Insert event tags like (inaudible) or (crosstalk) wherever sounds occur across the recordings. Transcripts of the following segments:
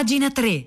Pagina 3.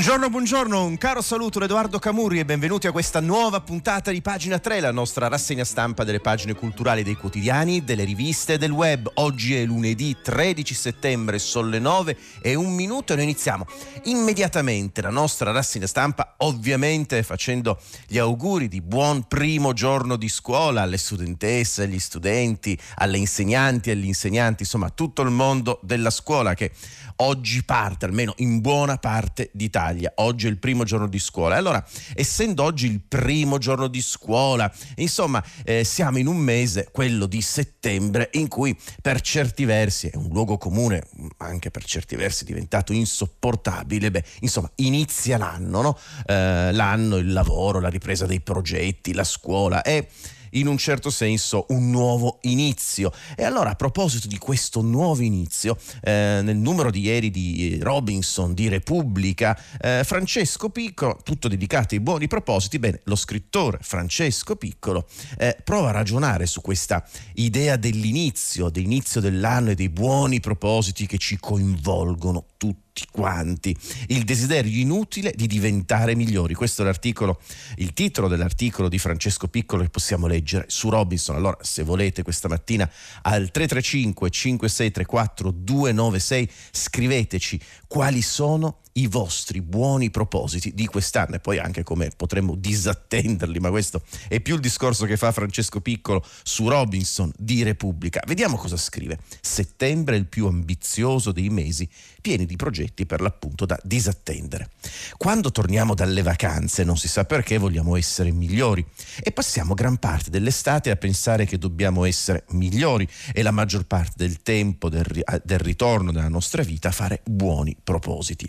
Buongiorno, buongiorno, un caro saluto da Edoardo Camurri e benvenuti a questa nuova puntata di Pagina 3, la nostra rassegna stampa delle pagine culturali dei quotidiani, delle riviste e del web. Oggi è lunedì 13 settembre, sono le 9 e un minuto e noi iniziamo immediatamente la nostra rassegna stampa, ovviamente facendo gli auguri di buon primo giorno di scuola alle studentesse, agli studenti, alle insegnanti, agli insegnanti, insomma tutto il mondo della scuola che oggi parte, almeno in buona parte d'Italia. Oggi è il primo giorno di scuola. Allora, essendo oggi il primo giorno di scuola, insomma, eh, siamo in un mese, quello di settembre, in cui per certi versi è un luogo comune, anche per certi versi è diventato insopportabile. Beh, insomma, inizia l'anno, no? Eh, l'anno, il lavoro, la ripresa dei progetti, la scuola. E in un certo senso un nuovo inizio. E allora a proposito di questo nuovo inizio, eh, nel numero di ieri di Robinson di Repubblica, eh, Francesco Piccolo, tutto dedicato ai buoni propositi, bene, lo scrittore Francesco Piccolo eh, prova a ragionare su questa idea dell'inizio, dell'inizio dell'anno e dei buoni propositi che ci coinvolgono tutti tutti quanti il desiderio inutile di diventare migliori. Questo è l'articolo, il titolo dell'articolo di Francesco Piccolo che possiamo leggere su Robinson. Allora, se volete questa mattina al 335 5634 296 scriveteci quali sono i vostri buoni propositi di quest'anno e poi anche come potremmo disattenderli, ma questo è più il discorso che fa Francesco Piccolo su Robinson di Repubblica. Vediamo cosa scrive. Settembre è il più ambizioso dei mesi, pieni di progetti per l'appunto da disattendere. Quando torniamo dalle vacanze non si sa perché vogliamo essere migliori e passiamo gran parte dell'estate a pensare che dobbiamo essere migliori e la maggior parte del tempo del, del ritorno della nostra vita a fare buoni propositi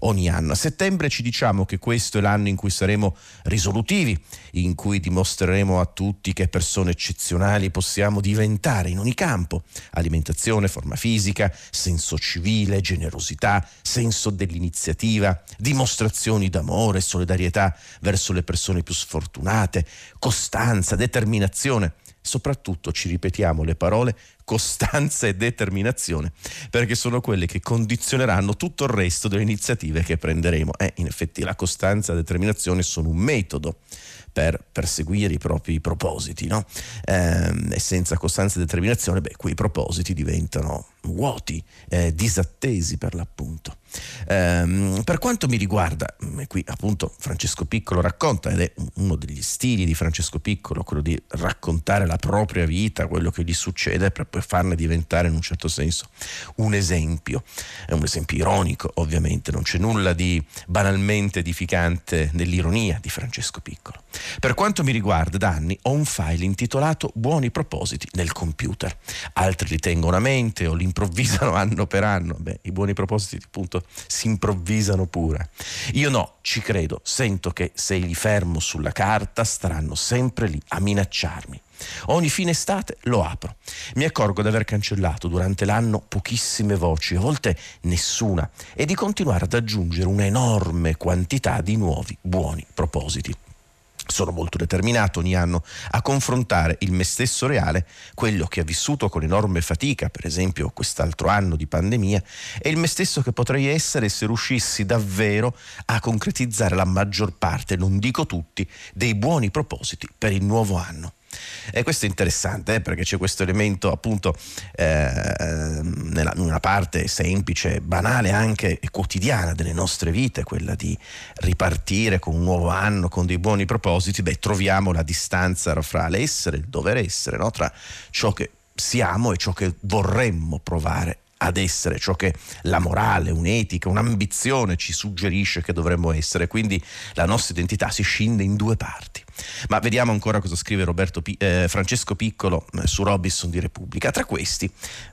ogni anno. A settembre ci diciamo che questo è l'anno in cui saremo risolutivi, in cui dimostreremo a tutti che persone eccezionali possiamo diventare in ogni campo, alimentazione, forma fisica, senso civile, generosità, senso dell'iniziativa, dimostrazioni d'amore, e solidarietà verso le persone più sfortunate, costanza, determinazione. Soprattutto ci ripetiamo le parole costanza e determinazione, perché sono quelle che condizioneranno tutto il resto delle iniziative che prenderemo. Eh, in effetti la costanza e la determinazione sono un metodo per perseguire i propri propositi, no? eh, e senza costanza e determinazione, beh, quei propositi diventano vuoti, eh, disattesi per l'appunto. Um, per quanto mi riguarda, e qui appunto Francesco Piccolo racconta, ed è uno degli stili di Francesco Piccolo, quello di raccontare la propria vita, quello che gli succede, per poi farne diventare in un certo senso un esempio. È un esempio ironico, ovviamente, non c'è nulla di banalmente edificante nell'ironia di Francesco Piccolo. Per quanto mi riguarda, da anni ho un file intitolato Buoni propositi nel computer. Altri li tengono a mente o li improvvisano (laughs) anno per anno. Beh, i buoni propositi appunto si improvvisano pure. Io no, ci credo, sento che se li fermo sulla carta staranno sempre lì a minacciarmi. Ogni fine estate lo apro. Mi accorgo di aver cancellato durante l'anno pochissime voci, a volte nessuna, e di continuare ad aggiungere un'enorme quantità di nuovi buoni propositi sono molto determinato ogni anno a confrontare il me stesso reale, quello che ha vissuto con enorme fatica, per esempio quest'altro anno di pandemia, e il me stesso che potrei essere se riuscissi davvero a concretizzare la maggior parte, non dico tutti, dei buoni propositi per il nuovo anno. E questo è interessante eh, perché c'è questo elemento appunto eh, nella, in una parte semplice, banale anche e quotidiana delle nostre vite, quella di ripartire con un nuovo anno, con dei buoni propositi, beh troviamo la distanza fra l'essere e il dover essere, no? tra ciò che siamo e ciò che vorremmo provare ad essere, ciò che la morale, un'etica, un'ambizione ci suggerisce che dovremmo essere. Quindi la nostra identità si scinde in due parti. Ma vediamo ancora cosa scrive P- eh, Francesco Piccolo eh, su Robinson di Repubblica. Tra questi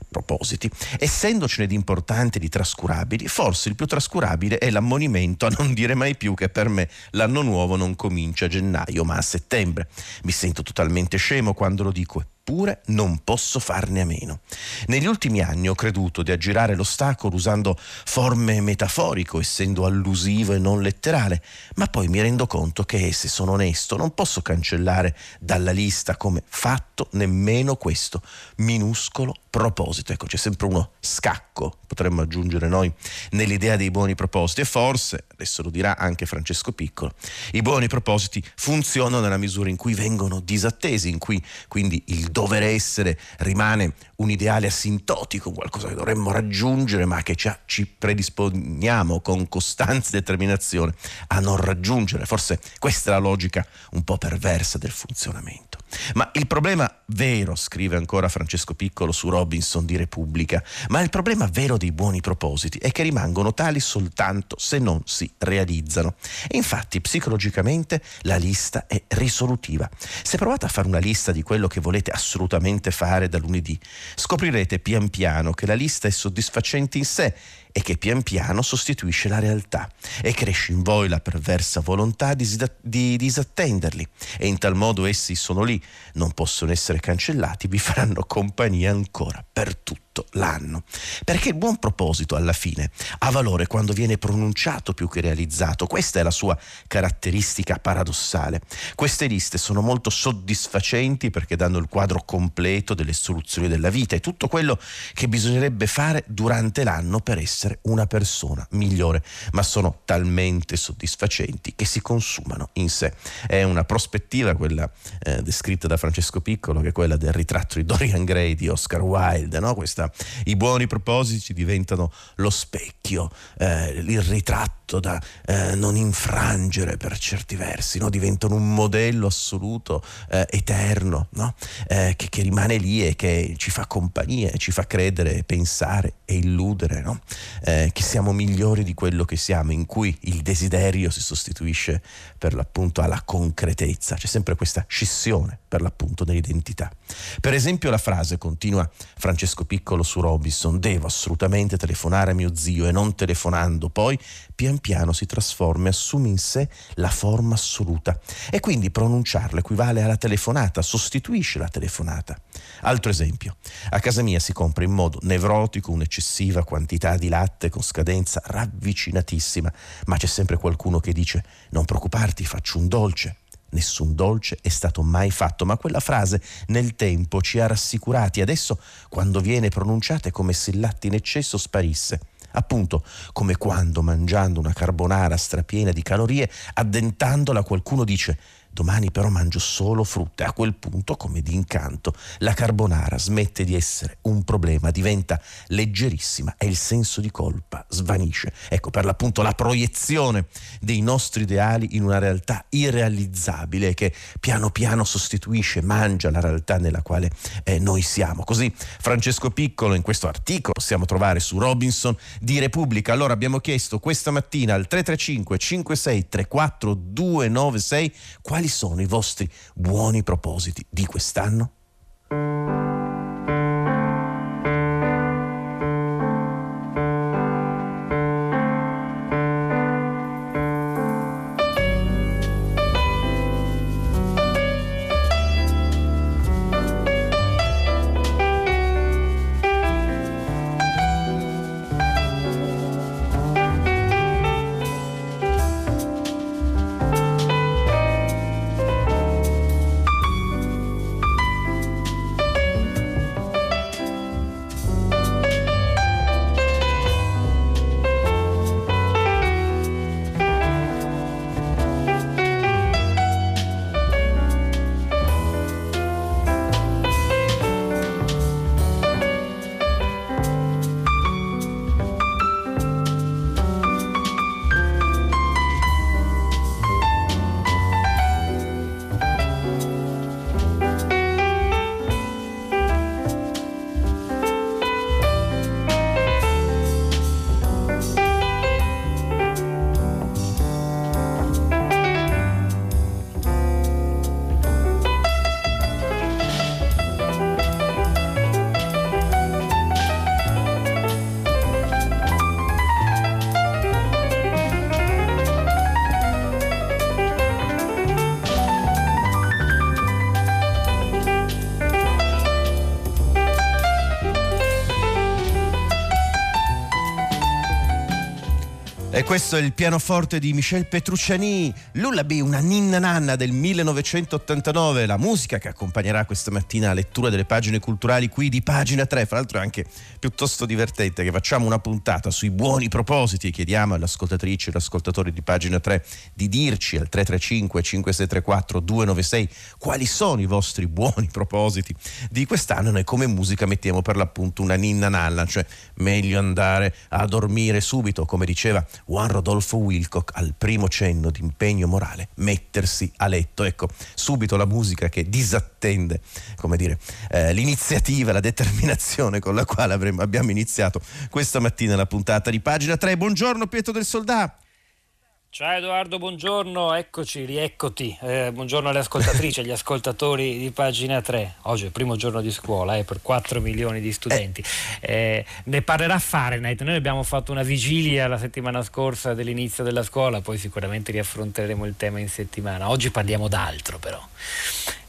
propositi, essendocene di importanti e di trascurabili, forse il più trascurabile è l'ammonimento a non dire mai più che per me l'anno nuovo non comincia a gennaio ma a settembre. Mi sento totalmente scemo quando lo dico eppure non posso farne a meno. Negli ultimi anni ho creduto di aggirare l'ostacolo usando forme metaforico, essendo allusivo e non letterale, ma poi mi rendo conto che se sono onesto non posso cancellare dalla lista come fatto nemmeno questo minuscolo proposito. Ecco, c'è sempre uno scacco, potremmo aggiungere noi, nell'idea dei buoni propositi e forse, adesso lo dirà anche Francesco Piccolo, i buoni propositi funzionano nella misura in cui vengono disattesi, in cui quindi il dover essere rimane un ideale asintotico, qualcosa che dovremmo raggiungere ma che ci predisponiamo con costanza e determinazione a non raggiungere. Forse questa è la logica un po' perversa del funzionamento. Ma il problema vero, scrive ancora Francesco Piccolo su Robinson di Repubblica, ma il problema vero dei buoni propositi è che rimangono tali soltanto se non si realizzano. E infatti psicologicamente la lista è risolutiva. Se provate a fare una lista di quello che volete assolutamente fare da lunedì, scoprirete pian piano che la lista è soddisfacente in sé e che pian piano sostituisce la realtà e cresce in voi la perversa volontà di, di disattenderli e in tal modo essi sono lì, non possono essere cancellati, vi faranno compagnia ancora per tutto l'anno. Perché il buon proposito alla fine ha valore quando viene pronunciato più che realizzato. Questa è la sua caratteristica paradossale. Queste liste sono molto soddisfacenti perché danno il quadro completo delle soluzioni della vita e tutto quello che bisognerebbe fare durante l'anno per essere una persona migliore, ma sono talmente soddisfacenti che si consumano in sé. È una prospettiva quella eh, descritta da Francesco Piccolo che è quella del ritratto di Dorian Gray di Oscar Wilde, no? questa i buoni propositi diventano lo specchio, eh, il ritratto da eh, non infrangere per certi versi, no? diventano un modello assoluto, eh, eterno, no? Eh, che, che, rimane lì e che ci fa compagnia, ci fa credere, pensare e illudere no? Eh, che siamo migliori di quello che siamo, in cui il desiderio si sostituisce per l'appunto alla concretezza, c'è sempre questa scissione per l'appunto dell'identità. Per esempio la frase, continua Francesco Piccolo su Robinson, devo assolutamente telefonare a mio zio e non telefonando poi, pian piano si trasforma e assume in sé la forma assoluta e quindi pronunciarla equivale alla telefonata, sostituisce la telefonata. Altro esempio, a casa mia si compra in modo nevrotico un'eccessiva quantità di latte con scadenza ravvicinatissima, ma c'è sempre qualcuno che dice non preoccuparti, faccio un dolce. Nessun dolce è stato mai fatto, ma quella frase nel tempo ci ha rassicurati. Adesso, quando viene pronunciata, è come se il latte in eccesso sparisse. Appunto, come quando mangiando una carbonara strapiena di calorie, addentandola, qualcuno dice Domani però mangio solo frutta a quel punto, come d'incanto, la carbonara smette di essere un problema, diventa leggerissima e il senso di colpa svanisce. Ecco, per l'appunto la proiezione dei nostri ideali in una realtà irrealizzabile che piano piano sostituisce, mangia la realtà nella quale eh, noi siamo. Così Francesco Piccolo in questo articolo possiamo trovare su Robinson di Repubblica. Allora abbiamo chiesto questa mattina al 335 56 34 296 quali sono i vostri buoni propositi di quest'anno? Questo è il pianoforte di Michel Petrucciani, Lullaby, una ninna nanna del 1989, la musica che accompagnerà questa mattina la lettura delle pagine culturali qui di pagina 3, fra l'altro è anche piuttosto divertente che facciamo una puntata sui buoni propositi chiediamo all'ascoltatrice e all'ascoltatore di pagina 3 di dirci al 335 5634 296 quali sono i vostri buoni propositi di quest'anno noi come musica mettiamo per l'appunto una ninna nanna, cioè meglio andare a dormire subito, come diceva Juan Rodolfo Wilcock al primo cenno di impegno morale, mettersi a letto. Ecco, subito la musica che disattende, come dire, eh, l'iniziativa, la determinazione con la quale avremmo, abbiamo iniziato questa mattina la puntata di pagina 3. Buongiorno Pietro del Soldato. Ciao Edoardo, buongiorno, eccoci, rieccoti. Eh, buongiorno alle ascoltatrici, agli ascoltatori di pagina 3. Oggi è il primo giorno di scuola eh, per 4 milioni di studenti. Eh, ne parlerà Fahrenheit. Noi abbiamo fatto una vigilia la settimana scorsa dell'inizio della scuola, poi sicuramente riaffronteremo il tema in settimana. Oggi parliamo d'altro però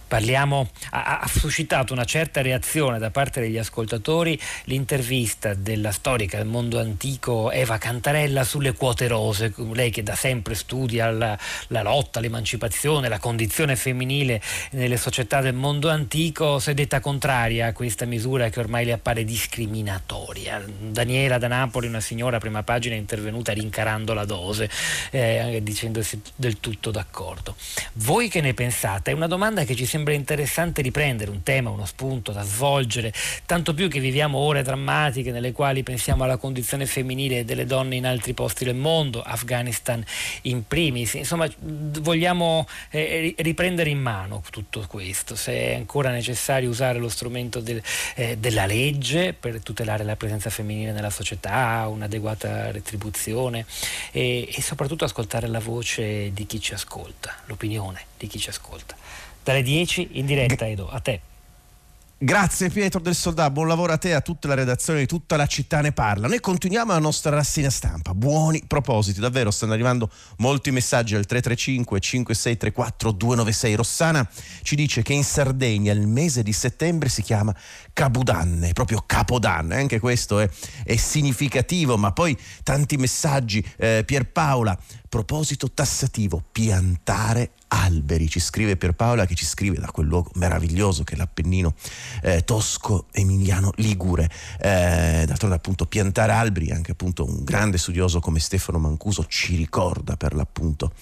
parliamo, ha, ha, suscitato una certa reazione da parte degli ascoltatori l'intervista della storica del mondo antico Eva Cantarella sulle quote rose, lei che da sempre studia la, la lotta, l'emancipazione, la condizione femminile nelle società del mondo antico, si è detta contraria a questa misura che ormai le appare discriminatoria. Daniela da Napoli, una signora prima pagina, è intervenuta rincarando la dose, eh, dicendosi del tutto d'accordo. Voi che ne pensate? È una domanda che ci sembra sembra interessante riprendere un tema, uno spunto da svolgere, tanto più che viviamo ore drammatiche nelle quali pensiamo alla condizione femminile delle donne in altri posti del mondo, Afghanistan in primis. Insomma, vogliamo eh, riprendere in mano tutto questo, se è ancora necessario usare lo strumento del, eh, della legge per tutelare la presenza femminile nella società, un'adeguata retribuzione e, e soprattutto ascoltare la voce di chi ci ascolta, l'opinione di chi ci ascolta dalle 10 in diretta Edo, a te. Grazie Pietro del Soldà, buon lavoro a te a tutta la redazione di tutta la città ne parla. Noi continuiamo la nostra rassegna stampa. Buoni propositi, davvero stanno arrivando molti messaggi al 335 5634 296. Rossana ci dice che in Sardegna il mese di settembre si chiama Cabudanne, proprio Capodanno, anche questo è, è significativo, ma poi tanti messaggi. Eh, Pierpaola, proposito tassativo, piantare alberi, ci scrive Pierpaola che ci scrive da quel luogo meraviglioso che è l'Appennino eh, tosco emiliano ligure. Eh, d'altronde appunto piantare alberi, anche appunto un grande studioso come Stefano Mancuso ci ricorda per l'appunto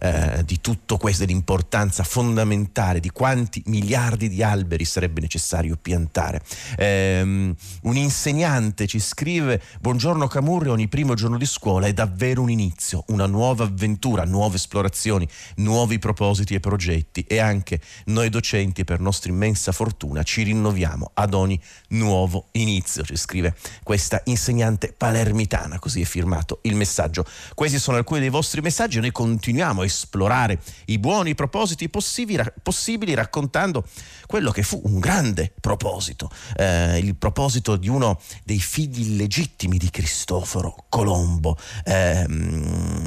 eh, di tutto questo, dell'importanza fondamentale di quanti miliardi di alberi sarebbe necessario piantare. Um, un insegnante ci scrive: Buongiorno Camurri, ogni primo giorno di scuola è davvero un inizio, una nuova avventura, nuove esplorazioni, nuovi propositi e progetti. E anche noi docenti, per nostra immensa fortuna, ci rinnoviamo ad ogni nuovo inizio. Ci scrive questa insegnante palermitana, così è firmato il messaggio. Questi sono alcuni dei vostri messaggi. Noi continuiamo a esplorare i buoni propositi possibili, possibili raccontando quello che fu un grande proposito, eh, il proposito di uno dei figli illegittimi di Cristoforo Colombo. Eh,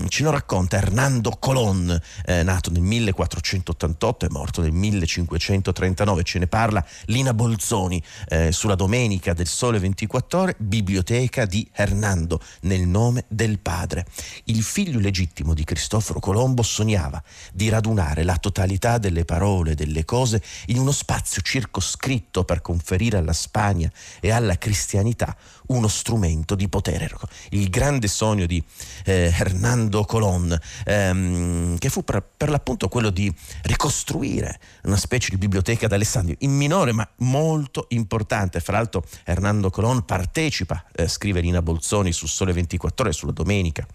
ce lo racconta Hernando Colón, eh, nato nel 1488 e morto nel 1539. Ce ne parla Lina Bolzoni eh, sulla Domenica del Sole 24 Ore, Biblioteca di Hernando, nel nome del padre. Il figlio legittimo di Cristoforo Colombo sognava di radunare la totalità delle parole, delle cose in uno spazio circoscritto per conferire alla Spagna e alla cristianità uno strumento di potere. Il grande sogno di eh, Hernando Colón, ehm, che fu per, per, l'appunto quello di ricostruire una specie di biblioteca d'Alessandria, in minore ma molto importante. Fra l'altro Hernando Colón partecipa, eh, scrive Lina Bolzoni su Sole 24 ore, sulla domenica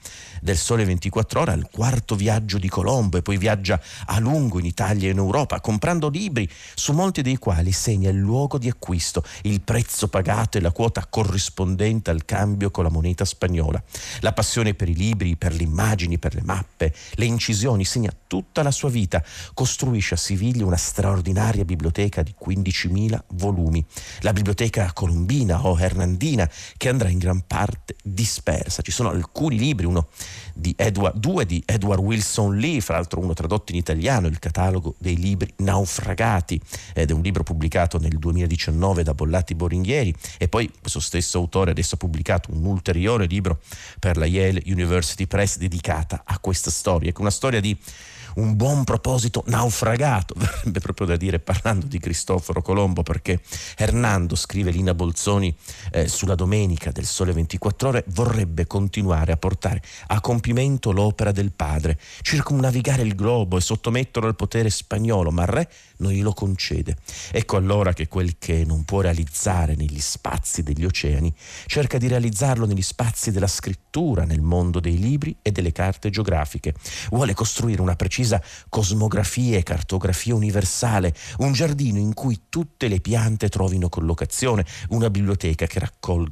del Sole 24 ore, al quarto viaggio di Colombo e poi viaggia a lungo in Italia e in Europa, comprando libri su molti dei quali segna il luogo di acquisto, il prezzo pagato e la quota corrispondente al cambio con la moneta spagnola. La passione per i libri, per le immagini, per le mappe, le incisioni, segna tutta la sua vita. Costruisce a Siviglia una straordinaria biblioteca di 15.000 volumi, la biblioteca colombina o hernandina che andrà in gran parte dispersa. Ci sono alcuni libri, uno di Edward, due di Edward Wilson Lee, fra l'altro uno tradotto in italiano, il catalogo dei libri naufragati, ed è un libro pubblicato nel 2019 da Bollati Boringhieri e poi questo stesso autore adesso ha pubblicato un ulteriore libro per la Yale University Press dedicata a questa storia, ecco una storia di un buon proposito naufragato, (laughs) verrebbe proprio da dire parlando di Cristoforo Colombo, perché Hernando, scrive Lina Bolzoni eh, sulla domenica del Sole 24 ore, vorrebbe continuare a portare a compimento l'opera del padre, circumnavigare il globo e sottometterlo al potere spagnolo, ma il re non glielo concede. Ecco allora che quel che non può realizzare negli spazi degli oceani, cerca di realizzarlo negli spazi della scrittura, nel mondo dei libri e delle carte geografiche. Vuole costruire una precisa cosmografia e cartografia universale, un giardino in cui tutte le piante trovino collocazione, una biblioteca che raccolga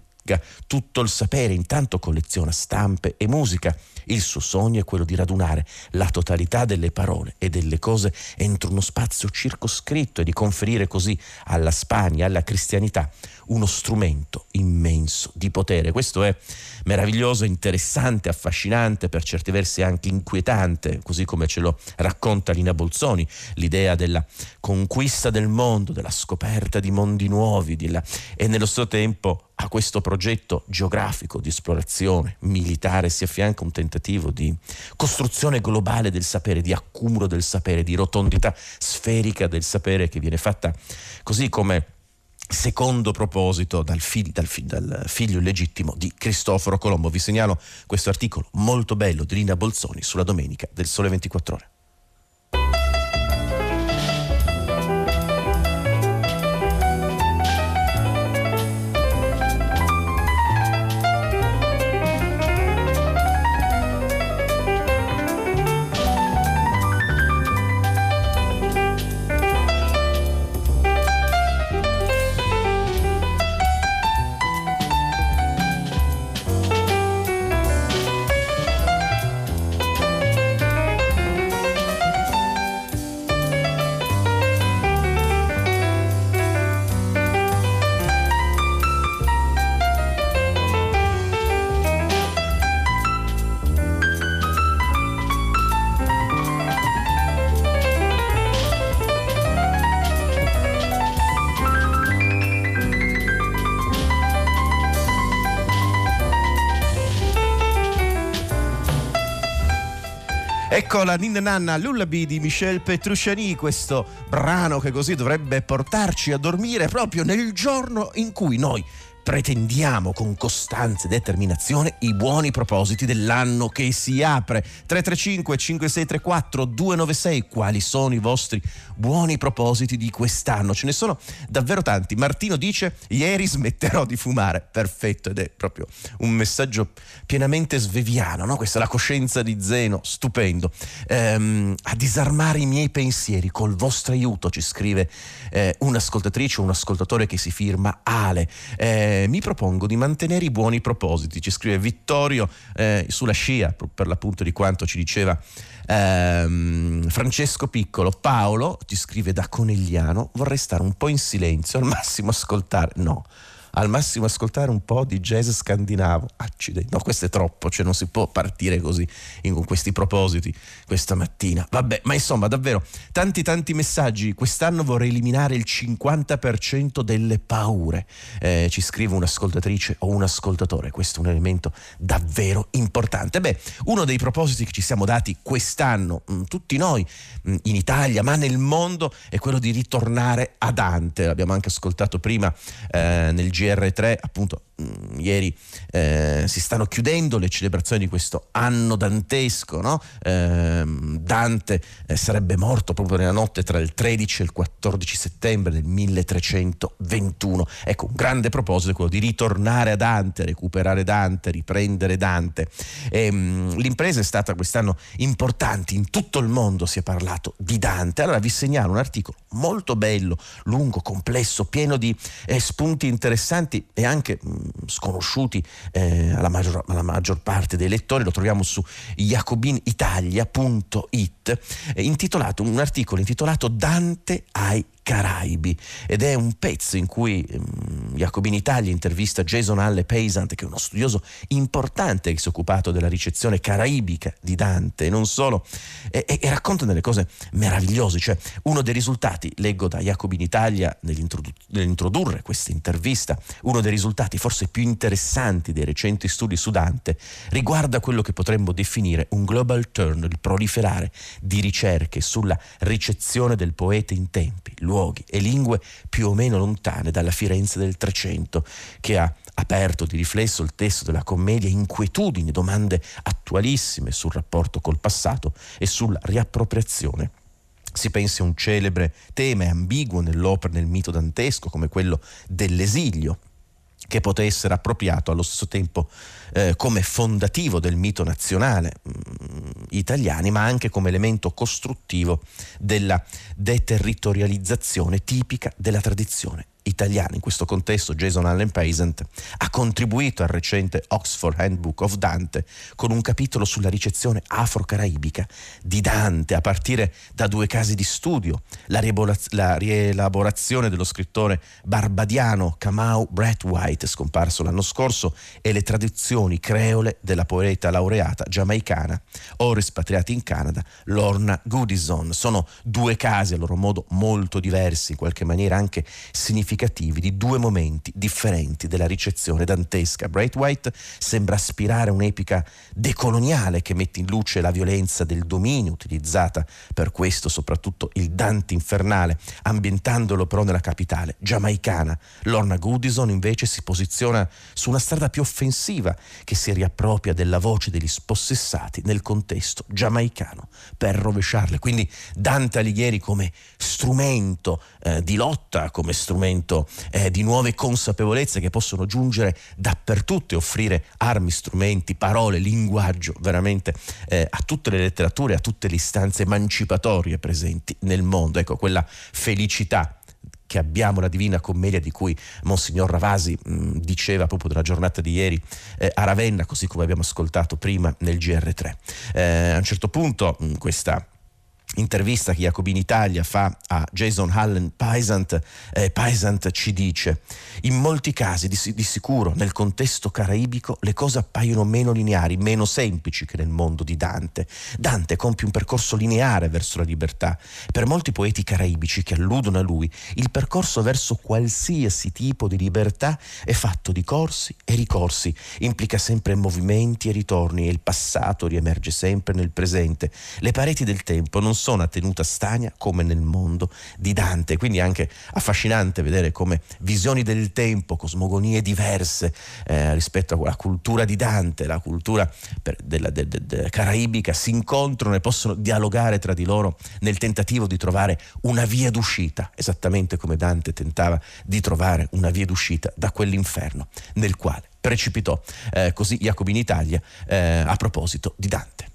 tutto il sapere, intanto colleziona stampe e musica. Il suo sogno è quello di radunare la totalità delle parole e delle cose entro uno spazio circoscritto e di conferire così alla Spagna, alla cristianità, uno strumento immenso di potere. Questo è meraviglioso, interessante, affascinante, per certi versi anche inquietante, così come ce lo racconta Lina Bolzoni, l'idea della conquista del mondo, della scoperta di mondi nuovi della... e nello stesso tempo a questo progetto geografico di esplorazione militare si affianca un tentativo di costruzione globale del sapere, di accumulo del sapere, di rotondità sferica del sapere che viene fatta così come secondo proposito dal, fig- dal, fi- dal, figlio illegittimo di Cristoforo Colombo. Vi segnalo questo articolo molto bello di Lina Bolzoni sulla domenica del Sole 24 ore. Ecco la Ninna Nanna Lullaby di Michel Petrucciani, questo brano che così dovrebbe portarci a dormire proprio nel giorno in cui noi pretendiamo con costanza e determinazione i buoni propositi dell'anno che si apre. 335 5634 296 quali sono i vostri buoni propositi di quest'anno? Ce ne sono davvero tanti. Martino dice ieri smetterò di fumare. Perfetto ed è proprio un messaggio pienamente sveviano, no? Questa è la coscienza di Zeno, stupendo. Ehm, a disarmare i miei pensieri col vostro aiuto ci scrive eh, un'ascoltatrice o un ascoltatore che si firma Ale. Eh, mi propongo di mantenere i buoni propositi, ci scrive Vittorio eh, sulla scia, per l'appunto di quanto ci diceva ehm, Francesco Piccolo. Paolo ti scrive da Conegliano, vorrei stare un po' in silenzio, al massimo ascoltare. No al massimo ascoltare un po' di jazz scandinavo. Accidenti, no, questo è troppo, cioè non si può partire così in, con questi propositi questa mattina. Vabbè, ma insomma, davvero, tanti tanti messaggi. Quest'anno vorrei eliminare il 50% delle paure. Eh, ci scrive un'ascoltatrice o un ascoltatore. Questo è un elemento davvero importante. Beh, uno dei propositi che ci siamo dati quest'anno, mh, mm, tutti noi mh, mm, in Italia, ma nel mondo, è quello di ritornare a Dante. L'abbiamo anche ascoltato prima eh, nel GR3, appunto Mm, ieri eh, si stanno chiudendo le celebrazioni di questo anno dantesco, no? eh, Dante eh, sarebbe morto proprio nella notte tra il 13 e il 14 settembre del 1321. Ecco, un grande proposito è quello di ritornare a Dante, recuperare Dante, riprendere Dante. E, ehm, mh, l'impresa è stata quest'anno importante, in tutto il mondo si è parlato di Dante. Allora vi segnalo un articolo molto bello, lungo, complesso, pieno di eh, spunti interessanti interessanti e anche mh, sconosciuti eh, alla, maggior, alla, maggior, parte dei lettori, lo troviamo su jacobinitalia.it, eh, un articolo intitolato Dante ai Caraibi. Ed è un pezzo in cui um, Jacobin Italia intervista Jason Halle Paysant che è uno studioso importante che si è occupato della ricezione caraibica di Dante. Non solo e, e, e racconta delle cose meravigliose cioè uno dei risultati leggo da Jacobin Italia nell'introdurre questa intervista uno dei risultati forse più interessanti dei recenti studi su Dante riguarda quello che potremmo definire un global turn il proliferare di ricerche sulla ricezione del poeta in tempi luoghi e lingue più o meno lontane dalla Firenze del Trecento, che ha aperto di riflesso il testo della commedia inquietudini, domande attualissime sul rapporto col passato e sulla riappropriazione. Si pensi a un celebre tema ambiguo nell'opera, nel mito dantesco, come quello dell'esilio, che poté essere appropriato allo stesso tempo eh, come fondativo del mito nazionale. Mm, italiani, ma anche come elemento costruttivo della deterritorializzazione tipica della tradizione italiana. In questo contesto Jason Allen Paisant ha contribuito al recente Oxford Handbook of Dante con un capitolo sulla ricezione afro-caraibica di Dante a partire da due casi di studio, la, la rielaborazione dello scrittore barbadiano Kamau White, scomparso l'anno scorso, e le traduzioni creole della poeta laureata giamaicana ora espatriata in Canada, Lorna Goodison. Sono due casi a loro modo molto diversi, in qualche maniera anche significativi significativi di due momenti differenti della ricezione dantesca. Braithwaite sembra aspirare a un'epica decoloniale che mette in luce la violenza del dominio utilizzata per questo soprattutto il Dante infernale, ambientandolo però nella capitale giamaicana. Lorna Goodison invece si posiziona su una strada più offensiva che si riappropria della voce degli spossessati nel contesto giamaicano per rovesciarle. Quindi Dante Alighieri come strumento eh, di lotta, come strumento appunto eh, di nuove consapevolezze che possono giungere dappertutto e offrire armi, strumenti, parole, linguaggio veramente eh, a tutte le letterature, a tutte le istanze emancipatorie presenti nel mondo. Ecco, quella felicità che abbiamo la Divina Commedia di cui Monsignor Ravasi mh, diceva proprio della giornata di ieri eh, a Ravenna, così come abbiamo ascoltato prima nel GR3. Eh, a un certo punto mh, questa intervista che Jacobin Italia fa a Jason Allen Paisant, eh, Paisant ci dice in molti casi di, di, sicuro nel contesto caraibico le cose appaiono meno lineari, meno semplici che nel mondo di Dante. Dante compie un percorso lineare verso la libertà. Per molti poeti caraibici che alludono a lui, il percorso verso qualsiasi tipo di libertà è fatto di corsi e ricorsi, implica sempre movimenti e ritorni e il passato riemerge sempre nel presente. Le pareti del tempo non sono tenuta stagna come nel mondo di Dante, quindi è anche affascinante vedere come visioni del tempo, cosmogonie diverse eh, rispetto alla cultura di Dante, la cultura per, della, de, de, de, caraibica si incontrano e possono dialogare tra di loro nel tentativo di trovare una via d'uscita, esattamente come Dante tentava di trovare una via d'uscita da quell'inferno nel quale precipitò eh, così Jacobi in Italia eh, a proposito di Dante.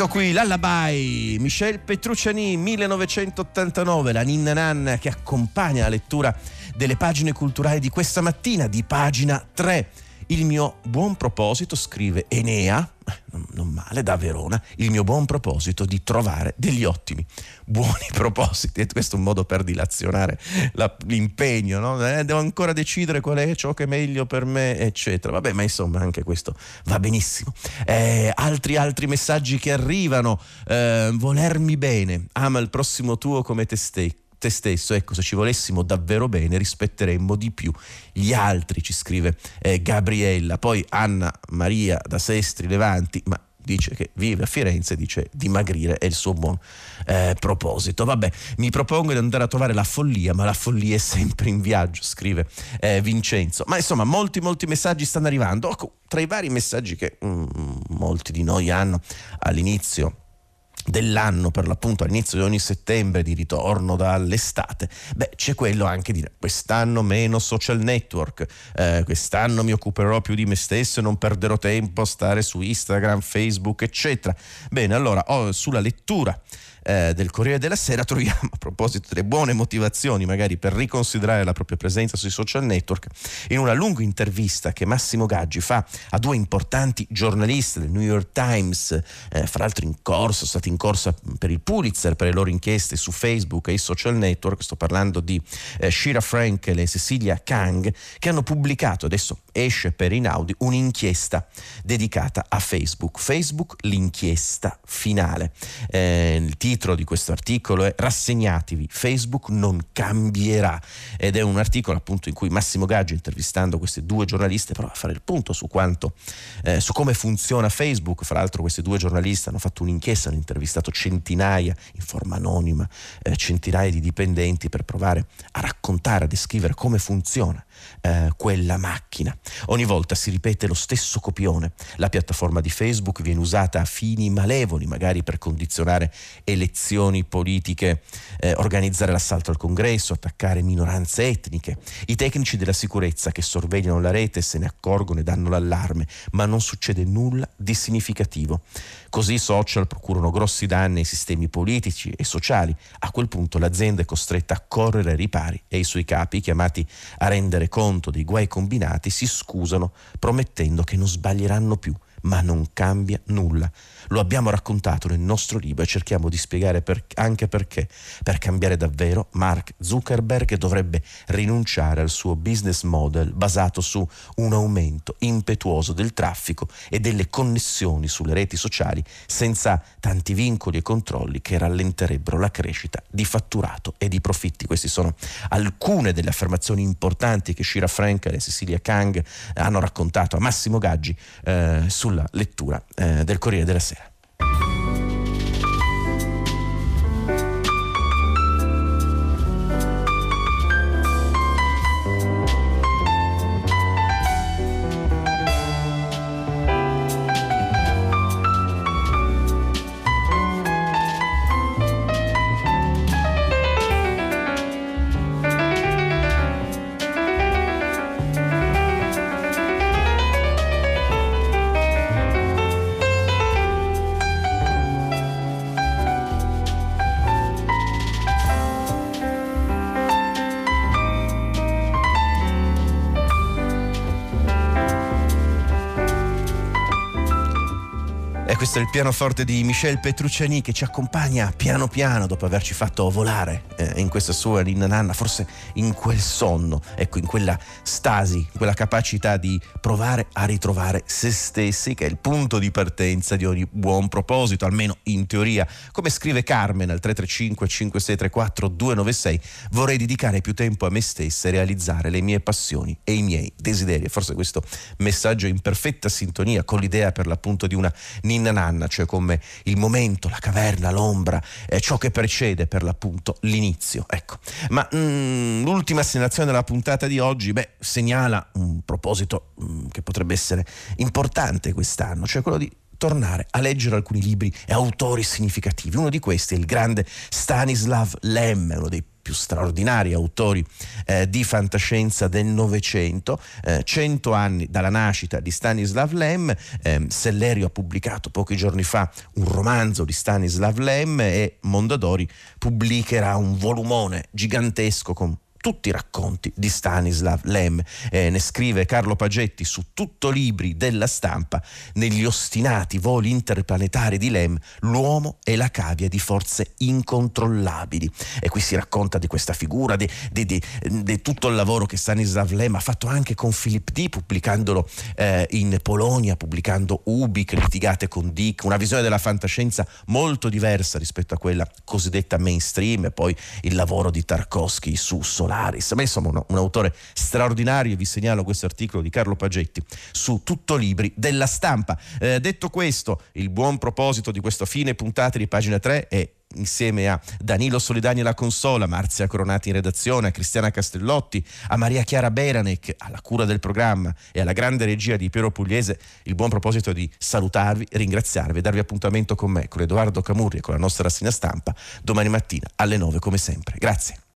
Ecco qui l'Allabai, Michel Petrucciani 1989, la ninna nanna che accompagna la lettura delle pagine culturali di questa mattina, di pagina 3. Il mio buon proposito, scrive Enea, non male, da Verona, il mio buon proposito di trovare degli ottimi, buoni (laughs) propositi. E questo è un modo per dilazionare la, l'impegno, no? eh, devo ancora decidere qual è ciò che è meglio per me, eccetera. Vabbè, ma insomma anche questo va benissimo. Eh, altri, altri messaggi che arrivano, eh, volermi bene, ama il prossimo tuo come te stesso te stesso. Ecco, se ci volessimo davvero bene, rispetteremmo di più gli altri, ci scrive eh, Gabriella. Poi Anna Maria da Sestri Levanti, ma dice che vive a Firenze, dice dimagrire è il suo buon eh, proposito. Vabbè, mi propongo di andare a trovare la follia, ma la follia è sempre in viaggio, scrive eh, Vincenzo. Ma insomma, molti, molti messaggi stanno arrivando. Ecco, tra i vari messaggi che mm, molti di noi hanno all'inizio dell'anno per l'appunto all'inizio di ogni settembre di ritorno dall'estate. Beh c'è quello anche di quest'anno meno social network eh, quest'anno mi occuperò più di me stesso e non perderò tempo a stare su Instagram Facebook eccetera. Bene allora oh, sulla lettura eh, del Corriere della Sera troviamo, a proposito delle buone motivazioni magari per riconsiderare la propria presenza sui social network, in una lunga intervista che Massimo Gaggi fa a due importanti giornalisti del New York Times, eh, fra l'altro in corso, stati in corsa per il Pulitzer, per le loro inchieste su Facebook e i social network, sto parlando di eh, Shira Frankel e Cecilia Kang, che hanno pubblicato, adesso esce per Inaudi, un'inchiesta dedicata a Facebook. Facebook, l'inchiesta finale. Eh, il titolo di questo articolo è Rassegnatevi, Facebook non cambierà ed è un articolo appunto in cui Massimo Gaggi intervistando queste due giornaliste prova a fare il punto su quanto, eh, su come funziona Facebook, fra l'altro queste due giornaliste hanno fatto un'inchiesta, hanno intervistato centinaia in forma anonima, eh, centinaia di dipendenti per provare a raccontare, a descrivere come funziona eh, quella macchina. Ogni volta si ripete lo stesso copione, la piattaforma di Facebook viene usata a fini malevoli, magari per condizionare elezioni politiche, eh, organizzare l'assalto al congresso, attaccare minoranze etniche. I tecnici della sicurezza che sorvegliano la rete se ne accorgono e danno l'allarme, ma non succede nulla di significativo. Così i social procurano grossi danni ai sistemi politici e sociali. A quel punto l'azienda è costretta a correre ai ripari e i suoi capi, chiamati a rendere conto dei guai combinati, si scusano promettendo che non sbaglieranno più ma non cambia nulla. Lo abbiamo raccontato nel nostro libro e cerchiamo di spiegare per, anche perché. Per cambiare davvero, Mark Zuckerberg dovrebbe rinunciare al suo business model basato su un aumento impetuoso del traffico e delle connessioni sulle reti sociali senza tanti vincoli e controlli che rallenterebbero la crescita di fatturato e di profitti. Queste sono alcune delle affermazioni importanti che Shira Frankel e Cecilia Kang hanno raccontato a Massimo Gaggi eh, sulla lettura eh, del Corriere della Sera. Questo è il pianoforte di Michel Petrucciani che ci accompagna piano piano dopo averci fatto volare eh, in questa sua ninna nanna, forse in quel sonno, ecco, in quella stasi, quella capacità di provare a ritrovare se stessi, che è il punto di partenza di ogni buon proposito, almeno in teoria. Come scrive Carmen al 335 5634 296, vorrei dedicare più tempo a me stessa e realizzare le mie passioni e i miei desideri. Forse questo messaggio è in perfetta sintonia con l'idea per l'appunto di una ninna nanna cioè come il momento, la caverna, l'ombra, eh, ciò che precede per l'appunto l'inizio. Ecco. Ma mm, l'ultima segnalazione della puntata di oggi beh, segnala un proposito mm, che potrebbe essere importante quest'anno, cioè quello di tornare a leggere alcuni libri e autori significativi. Uno di questi è il grande Stanislav Lem, uno dei più straordinari autori eh, di fantascienza del Novecento, eh, cento anni dalla nascita di Stanislav Lem, eh, Sellerio ha pubblicato pochi giorni fa un romanzo di Stanislav Lem e Mondadori pubblicherà un volumone gigantesco con tutti i racconti di Stanislav Lem. Eh, ne scrive Carlo Pagetti su tutto libri della stampa. Negli ostinati voli interplanetari di Lem, l'uomo è la cavia di forze incontrollabili. E qui si racconta di questa figura, di, di, di, di tutto il lavoro che Stanislav Lem ha fatto anche con Philip D, pubblicandolo eh, in Polonia, pubblicando Ubik, litigate con Dick, una visione della fantascienza molto diversa rispetto a quella cosiddetta mainstream, e poi il lavoro di Tarkovsky su Solar Solaris, ma insomma un, un autore straordinario, vi segnalo questo articolo di Carlo Pagetti su Tutto Libri della stampa. Eh, detto questo, il buon proposito di questa fine puntata di pagina 3 è insieme a Danilo Solidani alla consola, Marzia Coronati in redazione, a Cristiana Castellotti, a Maria Chiara Beranec alla cura del programma e alla grande regia di Piero Pugliese, il buon proposito di salutarvi, ringraziarvi e darvi appuntamento con me, con Edoardo Camurri e con la nostra rassegna stampa domani mattina alle 9 come sempre. Grazie.